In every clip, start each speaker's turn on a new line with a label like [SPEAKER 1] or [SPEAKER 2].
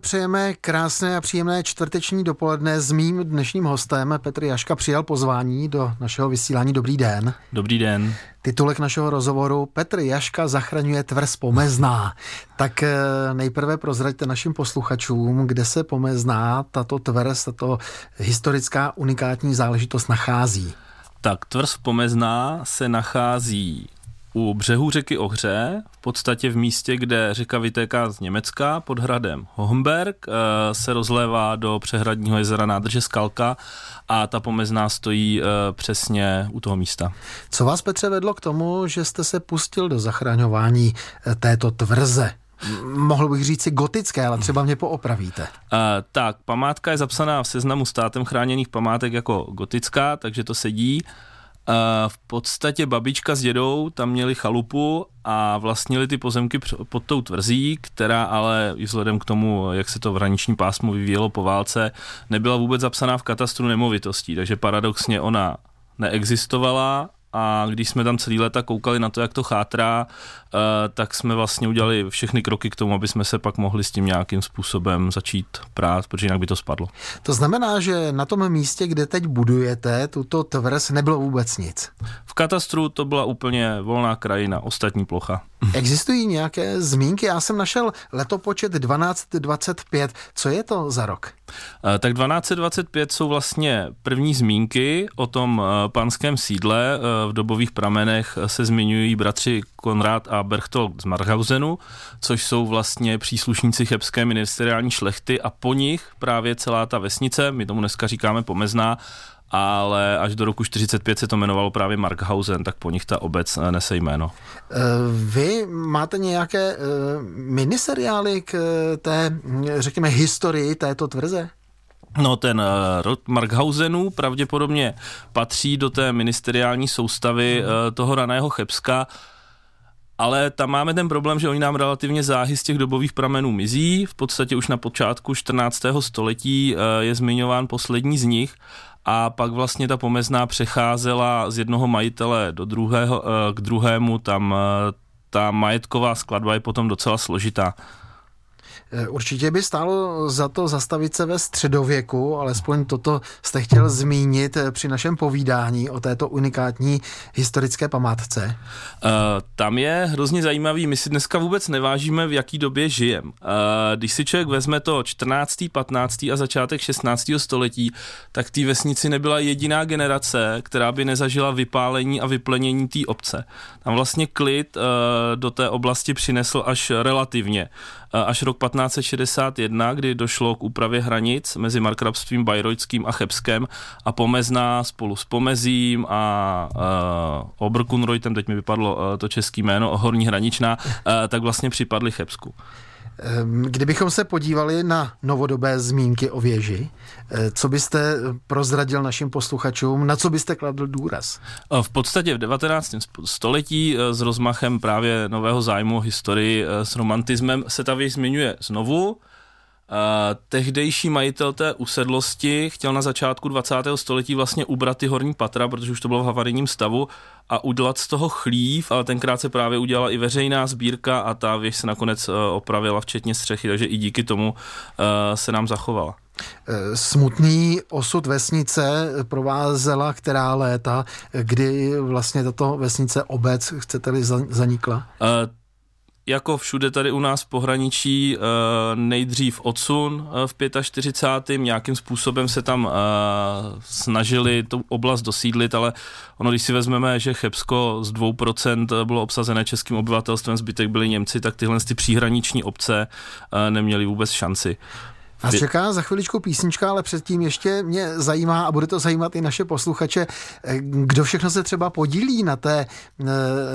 [SPEAKER 1] Přejeme krásné a příjemné čtvrteční dopoledne s mým dnešním hostem. Petr Jaška přijal pozvání do našeho vysílání. Dobrý den.
[SPEAKER 2] Dobrý den.
[SPEAKER 1] Titulek našeho rozhovoru Petr Jaška zachraňuje tvrz Pomezná. Tak eh, nejprve prozraďte našim posluchačům, kde se Pomezná, tato tvrz, tato historická unikátní záležitost nachází.
[SPEAKER 2] Tak tvrz Pomezná se nachází u břehu řeky Ohře, v podstatě v místě, kde řeka vytéká z Německa pod hradem Hohenberg, eh, se rozlévá do přehradního jezera nádrže Skalka a ta pomezná stojí eh, přesně u toho místa.
[SPEAKER 1] Co vás, Petře, vedlo k tomu, že jste se pustil do zachraňování eh, této tvrze? mohl bych říct si gotické, ale třeba mě poopravíte. Uh,
[SPEAKER 2] tak, památka je zapsaná v seznamu státem chráněných památek jako gotická, takže to sedí. V podstatě babička s dědou tam měli chalupu a vlastnili ty pozemky pod tou tvrzí, která ale i vzhledem k tomu, jak se to v hraničním pásmu vyvíjelo po válce, nebyla vůbec zapsaná v katastru nemovitostí, takže paradoxně ona neexistovala a když jsme tam celý léta koukali na to, jak to chátrá, eh, tak jsme vlastně udělali všechny kroky k tomu, aby jsme se pak mohli s tím nějakým způsobem začít prát, protože jinak by to spadlo.
[SPEAKER 1] To znamená, že na tom místě, kde teď budujete tuto tvrz, nebylo vůbec nic?
[SPEAKER 2] V katastru to byla úplně volná krajina, ostatní plocha.
[SPEAKER 1] Existují nějaké zmínky? Já jsem našel letopočet 1225. Co je to za rok?
[SPEAKER 2] Eh, tak 1225 jsou vlastně první zmínky o tom eh, panském sídle. Eh, v dobových pramenech se zmiňují bratři Konrad a Berchtold z Marhausenu, což jsou vlastně příslušníci chebské ministeriální šlechty a po nich právě celá ta vesnice, my tomu dneska říkáme Pomezná, ale až do roku 45 se to jmenovalo právě Markhausen, tak po nich ta obec eh, nese jméno.
[SPEAKER 1] Eh, vy máte nějaké eh, miniseriály k té, řekněme, historii této tvrze?
[SPEAKER 2] No ten rod Markhausenů pravděpodobně patří do té ministeriální soustavy toho raného Chebska, ale tam máme ten problém, že oni nám relativně záhy z těch dobových pramenů mizí. V podstatě už na počátku 14. století je zmiňován poslední z nich a pak vlastně ta pomezná přecházela z jednoho majitele do druhého, eh, k druhému, tam eh, ta majetková skladba je potom docela složitá.
[SPEAKER 1] Určitě by stálo za to zastavit se ve středověku, alespoň toto jste chtěl zmínit při našem povídání o této unikátní historické památce.
[SPEAKER 2] Uh, tam je hrozně zajímavý, my si dneska vůbec nevážíme, v jaký době žijem. Uh, když si člověk vezme to 14., 15. a začátek 16. století, tak té vesnici nebyla jediná generace, která by nezažila vypálení a vyplenění té obce. Tam vlastně klid uh, do té oblasti přinesl až relativně až rok 1561, kdy došlo k úpravě hranic mezi markrabstvím bajrojským a chebském a Pomezná spolu s Pomezím a uh, Oberkunreutem, teď mi vypadlo uh, to český jméno, Horní hraničná, uh, tak vlastně připadly Chebsku.
[SPEAKER 1] Ehm, kdybychom se podívali na novodobé zmínky o věži, eh, co byste prozradil našim posluchačům, na co byste kladl důraz?
[SPEAKER 2] Eh, v podstatě v 19. století eh, s rozmachem právě nového zájmu historii s romantismem se ta věž zmiňuje znovu, tehdejší majitel té usedlosti chtěl na začátku 20. století vlastně ubrat ty horní patra, protože už to bylo v havarijním stavu a udělat z toho chlív, ale tenkrát se právě udělala i veřejná sbírka a ta věž se nakonec uh, opravila včetně střechy, takže i díky tomu uh, se nám zachovala.
[SPEAKER 1] Smutný osud vesnice provázela která léta, kdy vlastně tato vesnice obec, chcete-li, zanikla? Uh,
[SPEAKER 2] jako všude tady u nás v pohraničí eh, nejdřív odsun eh, v 45. nějakým způsobem se tam eh, snažili tu oblast dosídlit, ale ono, když si vezmeme, že Chebsko z 2% bylo obsazené českým obyvatelstvem, zbytek byli Němci, tak tyhle ty příhraniční obce neměly vůbec šanci.
[SPEAKER 1] A čeká za chviličku písnička, ale předtím ještě mě zajímá a bude to zajímat i naše posluchače, kdo všechno se třeba podílí na té,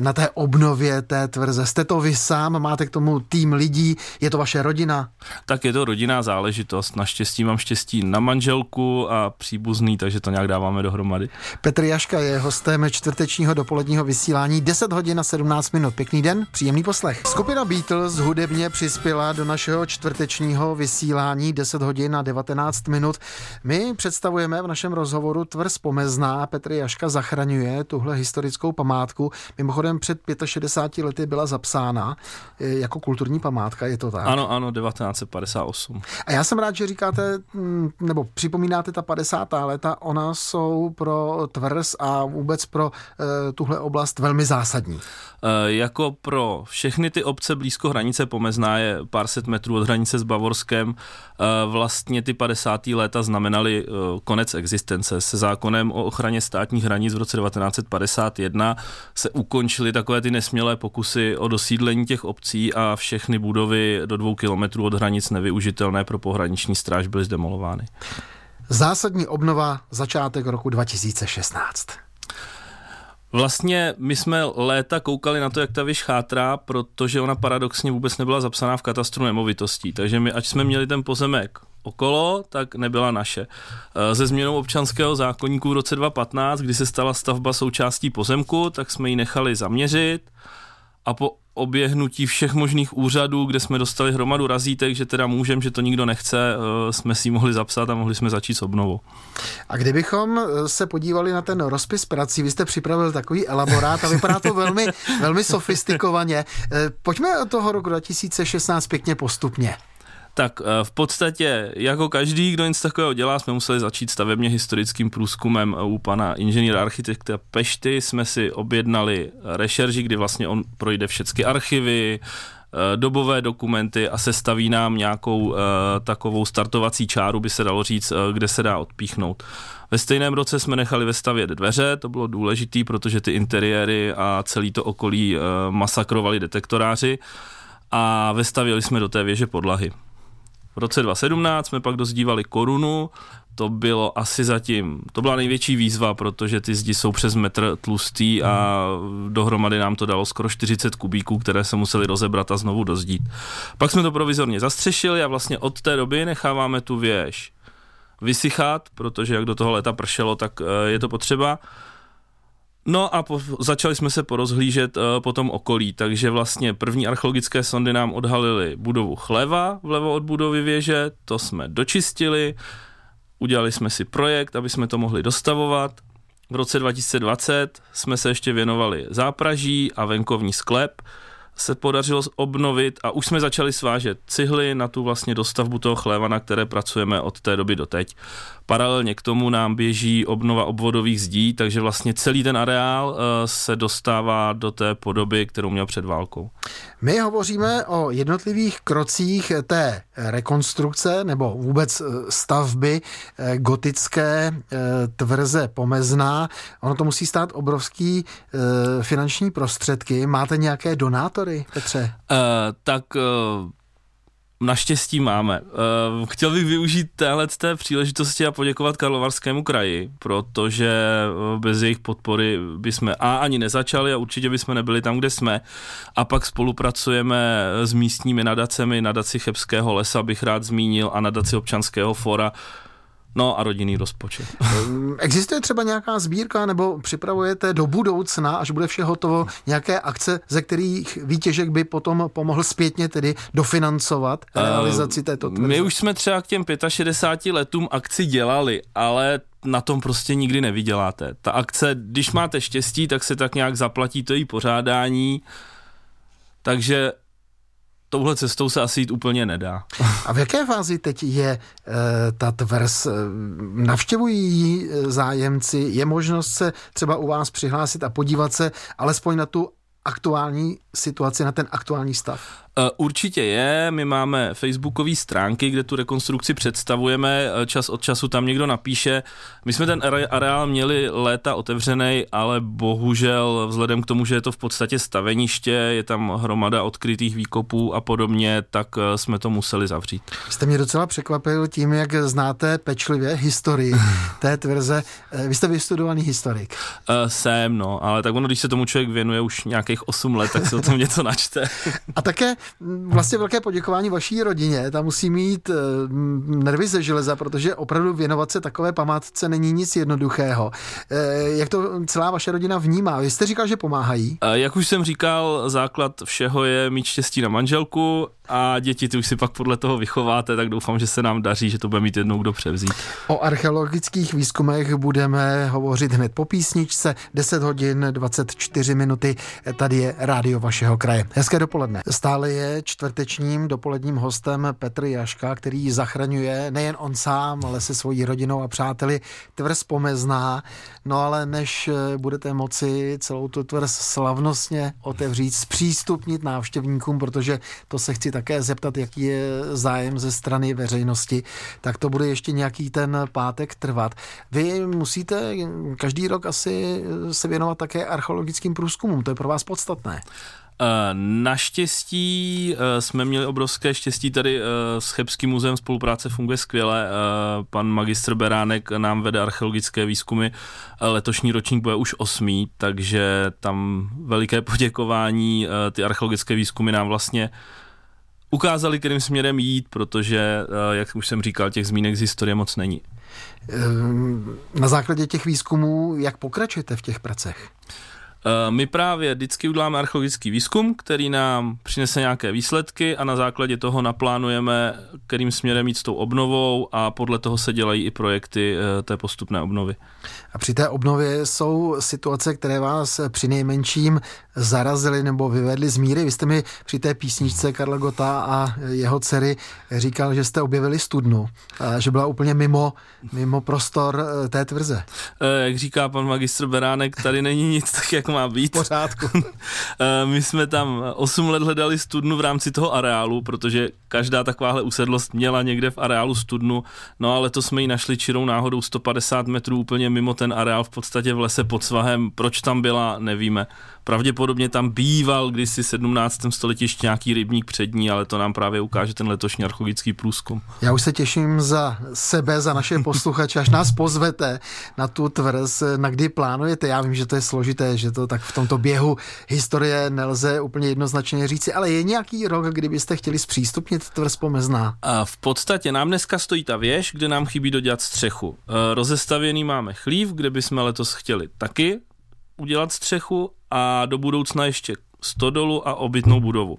[SPEAKER 1] na té obnově té tvrze. Jste to vy sám, máte k tomu tým lidí, je to vaše rodina?
[SPEAKER 2] Tak je to rodinná záležitost. Naštěstí mám štěstí na manželku a příbuzný, takže to nějak dáváme dohromady.
[SPEAKER 1] Petr Jaška je hostem čtvrtečního dopoledního vysílání 10 hodin a 17 minut. Pěkný den, příjemný poslech. Skupina Beatles hudebně přispěla do našeho čtvrtečního vysílání 10 hodin a 19 minut. My představujeme v našem rozhovoru tvrz Pomezná. Petr Jaška zachraňuje tuhle historickou památku. Mimochodem před 65 lety byla zapsána eh, jako kulturní památka, je to tak?
[SPEAKER 2] Ano, ano, 1958.
[SPEAKER 1] A já jsem rád, že říkáte, mm, nebo připomínáte ta 50. léta, ona jsou pro tvrz a vůbec pro uh, tuhle oblast velmi zásadní.
[SPEAKER 2] E, jako pro všechny ty obce blízko hranice Pomezná je pár set metrů od hranice s Bavorskem. E, vlastně ty 50. léta znamenaly e, konec existence. Se zákonem o ochraně státních hranic v roce 1951 se ukončily takové ty nesmělé pokusy o dosídlení těch obcí a všechny budovy do dvou kilometrů od hranic nevyužitelné pro pohraniční stráž byly zdemolovány.
[SPEAKER 1] Zásadní obnova začátek roku 2016.
[SPEAKER 2] Vlastně my jsme léta koukali na to, jak ta věž chátrá, protože ona paradoxně vůbec nebyla zapsaná v katastru nemovitostí. Takže my, ať jsme měli ten pozemek okolo, tak nebyla naše. E, ze změnou občanského zákonníku v roce 2015, kdy se stala stavba součástí pozemku, tak jsme ji nechali zaměřit a po oběhnutí všech možných úřadů, kde jsme dostali hromadu razítek, že teda můžeme, že to nikdo nechce, eh, jsme si mohli zapsat a mohli jsme začít s obnovou.
[SPEAKER 1] A kdybychom eh, se podívali na ten rozpis prací, vy jste připravil takový elaborát a vypadá to velmi, velmi sofistikovaně. Eh, pojďme od toho roku 2016 pěkně postupně.
[SPEAKER 2] Tak eh, v podstatě, jako každý, kdo něco takového dělá, jsme museli začít stavebně historickým průzkumem u pana inženýra architekta Pešty. Jsme si objednali rešerži, kdy vlastně on projde všechny archivy, eh, dobové dokumenty a sestaví nám nějakou takovou startovací čáru, by se dalo říct, kde se dá odpíchnout. Ve stejném roce jsme nechali vestavět dveře, to bylo důležité, protože ty interiéry a celý to okolí masakrovali detektoráři a vestavili jsme do té věže podlahy. V roce 2017 jsme pak dozdívali korunu, to bylo asi zatím, to byla největší výzva, protože ty zdi jsou přes metr tlustý a dohromady nám to dalo skoro 40 kubíků, které se museli rozebrat a znovu dozdít. Pak jsme to provizorně zastřešili a vlastně od té doby necháváme tu věž vysychat, protože jak do toho léta pršelo, tak eh, je to potřeba. No a po, začali jsme se porozhlížet uh, po tom okolí, takže vlastně první archeologické sondy nám odhalily budovu chleva vlevo od budovy věže, to jsme dočistili, udělali jsme si projekt, aby jsme to mohli dostavovat. V roce 2020 jsme se ještě věnovali zápraží a venkovní sklep, se podařilo obnovit a už jsme začali svážet cihly na tu vlastně dostavbu toho chléva, na které pracujeme od té doby do teď. Paralelně k tomu nám běží obnova obvodových zdí, takže vlastně celý ten areál eh, se dostává do té podoby, kterou měl před válkou.
[SPEAKER 1] My hovoříme o jednotlivých krocích té rekonstrukce nebo vůbec eh, stavby eh, gotické tvrze pomezná. Ono to musí stát obrovský finanční prostředky. Máte nějaké donátory, Petře? Uh,
[SPEAKER 2] tak uh Naštěstí máme. Uh, chtěl bych využít téhle té příležitosti a poděkovat Karlovarskému kraji, protože eh, bez jejich podpory bychom a ani nezačali a určitě bychom nebyli tam, kde jsme. A pak spolupracujeme s místními nadacemi, nadaci Chebského lesa bych rád zmínil a nadaci občanského fora, No a rodinný rozpočet.
[SPEAKER 1] Existuje třeba nějaká sbírka nebo připravujete do budoucna, až bude vše hotovo, nějaké akce, ze kterých výtěžek by potom pomohl zpětně tedy dofinancovat realizaci této tvrze?
[SPEAKER 2] My už jsme třeba k těm 65 letům akci dělali, ale na tom prostě nikdy nevyděláte. Ta akce, když máte štěstí, tak se tak nějak zaplatí to její pořádání, takže touhle cestou se asi jít úplně nedá.
[SPEAKER 1] A v jaké fázi teď je e, ta tvrz? Navštěvují ji eh, zájemci? Je možnost se třeba u vás přihlásit a podívat se alespoň na tu aktuální situaci, na ten aktuální stav?
[SPEAKER 2] Eh, určitě je, my máme facebookové stránky, kde tu rekonstrukci představujeme, eh, čas od času tam někdo napíše. My jsme ten areál měli léta otevřený, ale bohužel vzhledem k tomu, že je to v podstatě staveniště, je tam hromada odkrytých výkopů a podobně, tak eh, jsme to museli zavřít.
[SPEAKER 1] Jste mě docela překvapil tím, jak znáte pečlivě historii té tvrze. Vy jste vystudovaný historik.
[SPEAKER 2] Jsem, no, ale tak ono, když se tomu člověk věnuje už nějakých 8 let, tak se o tom něco načte.
[SPEAKER 1] a také vlastně velké poděkování vaší rodině. Ta musí mít nervy ze železa, protože opravdu věnovat se takové památce není nic jednoduchého. Jak to celá vaše rodina vnímá? Vy jste říkal, že pomáhají?
[SPEAKER 2] Jak už jsem říkal, základ všeho je mít štěstí na manželku a děti ty už si pak podle toho vychováte, tak doufám, že se nám daří, že to bude mít jednou kdo převzít.
[SPEAKER 1] O archeologických výzkumech budeme hovořit hned po písničce 10 hodin 24 minuty. Tady je rádio vašeho kraje. Hezké dopoledne. Stále je čtvrtečním dopoledním hostem Petr Jaška, který zachraňuje nejen on sám, ale se svojí rodinou a přáteli tvrz pomezná. No ale než budete moci celou tu tvrz slavnostně otevřít, zpřístupnit návštěvníkům, protože to se chci také zeptat, jaký je zájem ze strany veřejnosti, tak to bude ještě nějaký ten pátek trvat. Vy musíte každý rok asi se věnovat také archeologickým průzkumům, to je pro vás podstatné.
[SPEAKER 2] Eh, naštěstí eh, jsme měli obrovské štěstí tady eh, s Chebským muzeem spolupráce funguje skvěle. Pan magistr Beránek nám vede archeologické výzkumy. Letošní ročník bude už osmý, takže tam veliké poděkování. Ty archeologické výzkumy nám vlastně ukázali, kterým směrem jít, protože, jak už jsem říkal, těch zmínek z historie moc není.
[SPEAKER 1] Na základě těch výzkumů, jak pokračujete v těch pracech?
[SPEAKER 2] Eh, my právě vždycky uděláme archeologický výzkum, který nám přinese nějaké výsledky a na základě toho naplánujeme, kterým směrem jít s tou obnovou a podle toho se dělají i projekty eh, té postupné obnovy.
[SPEAKER 1] A při té obnově jsou situace, které vás při nejmenším zarazily nebo vyvedly z míry. Vy jste mi při té písničce Karla Gota a jeho dcery říkal, že jste objevili studnu, a že byla úplně mimo, mimo prostor eh, té tvrze.
[SPEAKER 2] Jak říká pan magistr Beránek, tady není nic tak, jak má být.
[SPEAKER 1] V pořádku.
[SPEAKER 2] Eh, my jsme tam 8 let hledali studnu v rámci toho areálu, protože každá takováhle usedlost měla někde v areálu studnu, no ale to jsme ji našli čirou náhodou 150 metrů úplně mimo ten areál, v podstatě v lese pod svahem. Proč tam byla, nevíme. Pravděpodobně tam býval kdysi v 17. století ještě nějaký rybník přední, ale to nám právě ukáže ten letošní archeologický průzkum.
[SPEAKER 1] Já už se těším za sebe, za naše posluchače, až nás pozvete na tu tvrz, na kdy plánujete. Já vím, že to je složité, že to tak v tomto běhu historie nelze úplně jednoznačně říci, ale je nějaký rok, kdybyste chtěli zpřístupnit tvrz pomezná?
[SPEAKER 2] A v podstatě nám dneska stojí ta věž, kde nám chybí dodělat střechu. E, rozestavěný máme chlív, kde bychom letos chtěli taky udělat střechu a do budoucna ještě stodolu a obytnou budovu.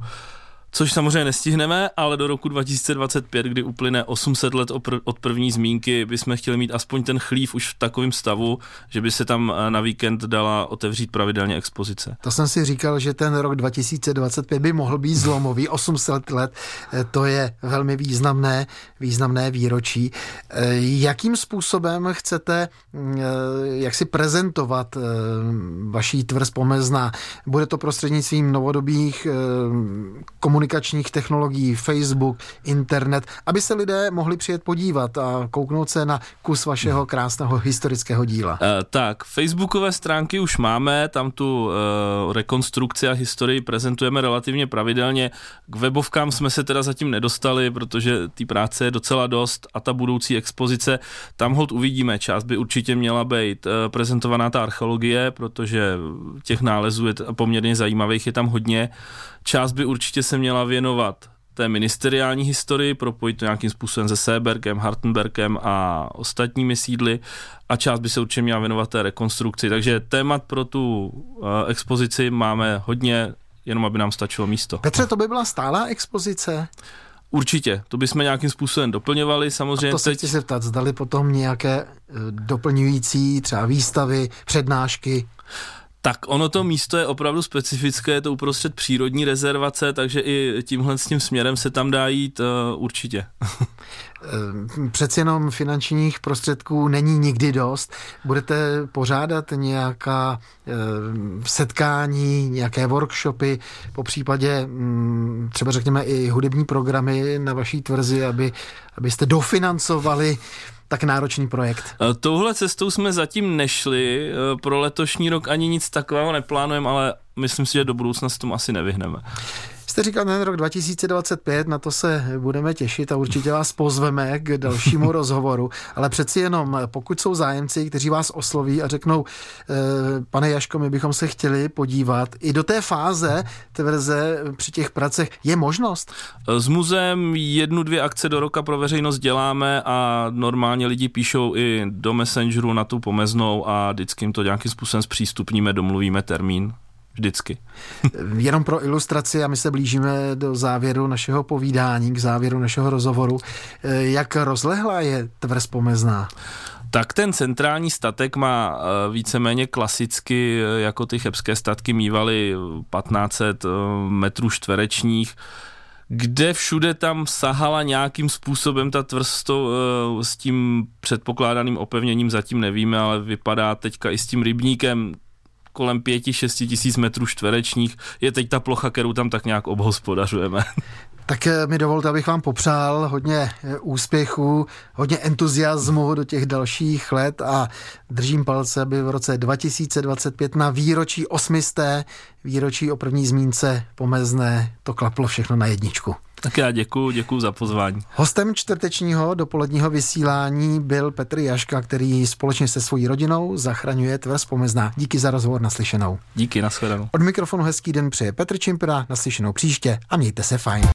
[SPEAKER 2] Což samozřejmě nestihneme, ale do roku 2025, kdy uplyne 800 let od první zmínky, bychom chtěli mít aspoň ten chlív už v takovém stavu, že by se tam eh, na víkend dala otevřít pravidelně expozice.
[SPEAKER 1] To jsem si říkal, že ten rok 2025 by mohl být zlomový. 800 let, eh, to je velmi významné, významné výročí. Eh, jakým způsobem chcete mm, jak si prezentovat vaší tvrz pomezná? Bude to prostřednictvím novodobých komunikací komunikačních technologií, Facebook, internet, aby se lidé mohli přijet podívat a kouknout se na kus vašeho krásného historického díla. Uh,
[SPEAKER 2] tak, facebookové stránky už máme, tam tu uh, rekonstrukci a historii prezentujeme relativně pravidelně. K webovkám jsme se teda zatím nedostali, protože ty práce je docela dost a ta budoucí expozice, tam hold uvidíme. Část by určitě měla být uh, prezentovaná ta archeologie, protože těch nálezů je poměrně zajímavých, je tam hodně. Část by určitě se měla věnovat té ministeriální historii, propojit to nějakým způsobem se Seberkem, Hartenberkem a ostatními sídly a část by se určitě měla věnovat té rekonstrukci. Takže témat pro tu uh, expozici máme hodně, jenom aby nám stačilo místo.
[SPEAKER 1] Petře, to by byla stálá expozice?
[SPEAKER 2] Určitě, to bychom nějakým způsobem doplňovali, samozřejmě. A
[SPEAKER 1] to se teď... chci se ptat, zdali potom nějaké eh, doplňující třeba výstavy, přednášky?
[SPEAKER 2] Tak ono to místo je opravdu specifické, je to uprostřed přírodní rezervace, takže i tímhle s tím směrem se tam dá jít uh, určitě.
[SPEAKER 1] Eh, přeci jenom finančních prostředků není nikdy dost. Budete pořádat nějaká uh, setkání, nějaké workshopy, po případě um, třeba řekněme i hudební programy na vaší tvrzi, aby, abyste dofinancovali uh, tak náročný projekt?
[SPEAKER 2] Eh, touhle cestou jsme zatím nešli. Eh, pro letošní rok ani nic takového neplánujeme, ale myslím si, že do budoucna se tomu asi nevyhneme
[SPEAKER 1] jste říkal ten rok 2025, na to se budeme těšit a určitě vás pozveme k dalšímu rozhovoru, ale přeci jenom, pokud jsou zájemci, kteří vás osloví a řeknou, eh, pane Jaško, my bychom se chtěli podívat i do té fáze verze při těch pracech, je možnost?
[SPEAKER 2] S muzeem jednu, dvě akce do roka pro veřejnost děláme a normálně lidi píšou i do Messengeru na tu pomeznou a vždycky jim to nějakým způsobem zpřístupníme, domluvíme termín. Vždycky.
[SPEAKER 1] Jenom pro ilustraci, a my se blížíme do závěru našeho povídání, k závěru našeho rozhovoru. Jak rozlehla je tvrz pomezná?
[SPEAKER 2] Tak ten centrální statek má eh, víceméně klasicky, eh, jako ty chebské statky mývaly 1500 eh, metrů čtverečních, kde všude tam sahala nějakým způsobem ta tvrz to, s tím předpokládaným opevněním zatím nevíme, ale vypadá teďka i s tím rybníkem kolem 5-6 tisíc metrů čtverečních je teď ta plocha, kterou tam tak nějak obhospodařujeme.
[SPEAKER 1] Tak eh, mi dovolte, abych vám popřál hodně eh, úspěchů, hodně entuziasmu do těch dalších let a držím palce, aby v roce 2025 na výročí osmisté, výročí o první zmínce pomezné, to klaplo všechno na jedničku.
[SPEAKER 2] Tak já děkuji, děkuji za pozvání.
[SPEAKER 1] Hostem čtvrtečního dopoledního vysílání byl Petr Jaška, který společně se svojí rodinou zachraňuje tvrz pomezná. Díky za rozhovor naslyšenou.
[SPEAKER 2] Díky, nashledanou.
[SPEAKER 1] Od mikrofonu hezký den přeje Petr Čimpera, naslyšenou příště a mějte se fajn.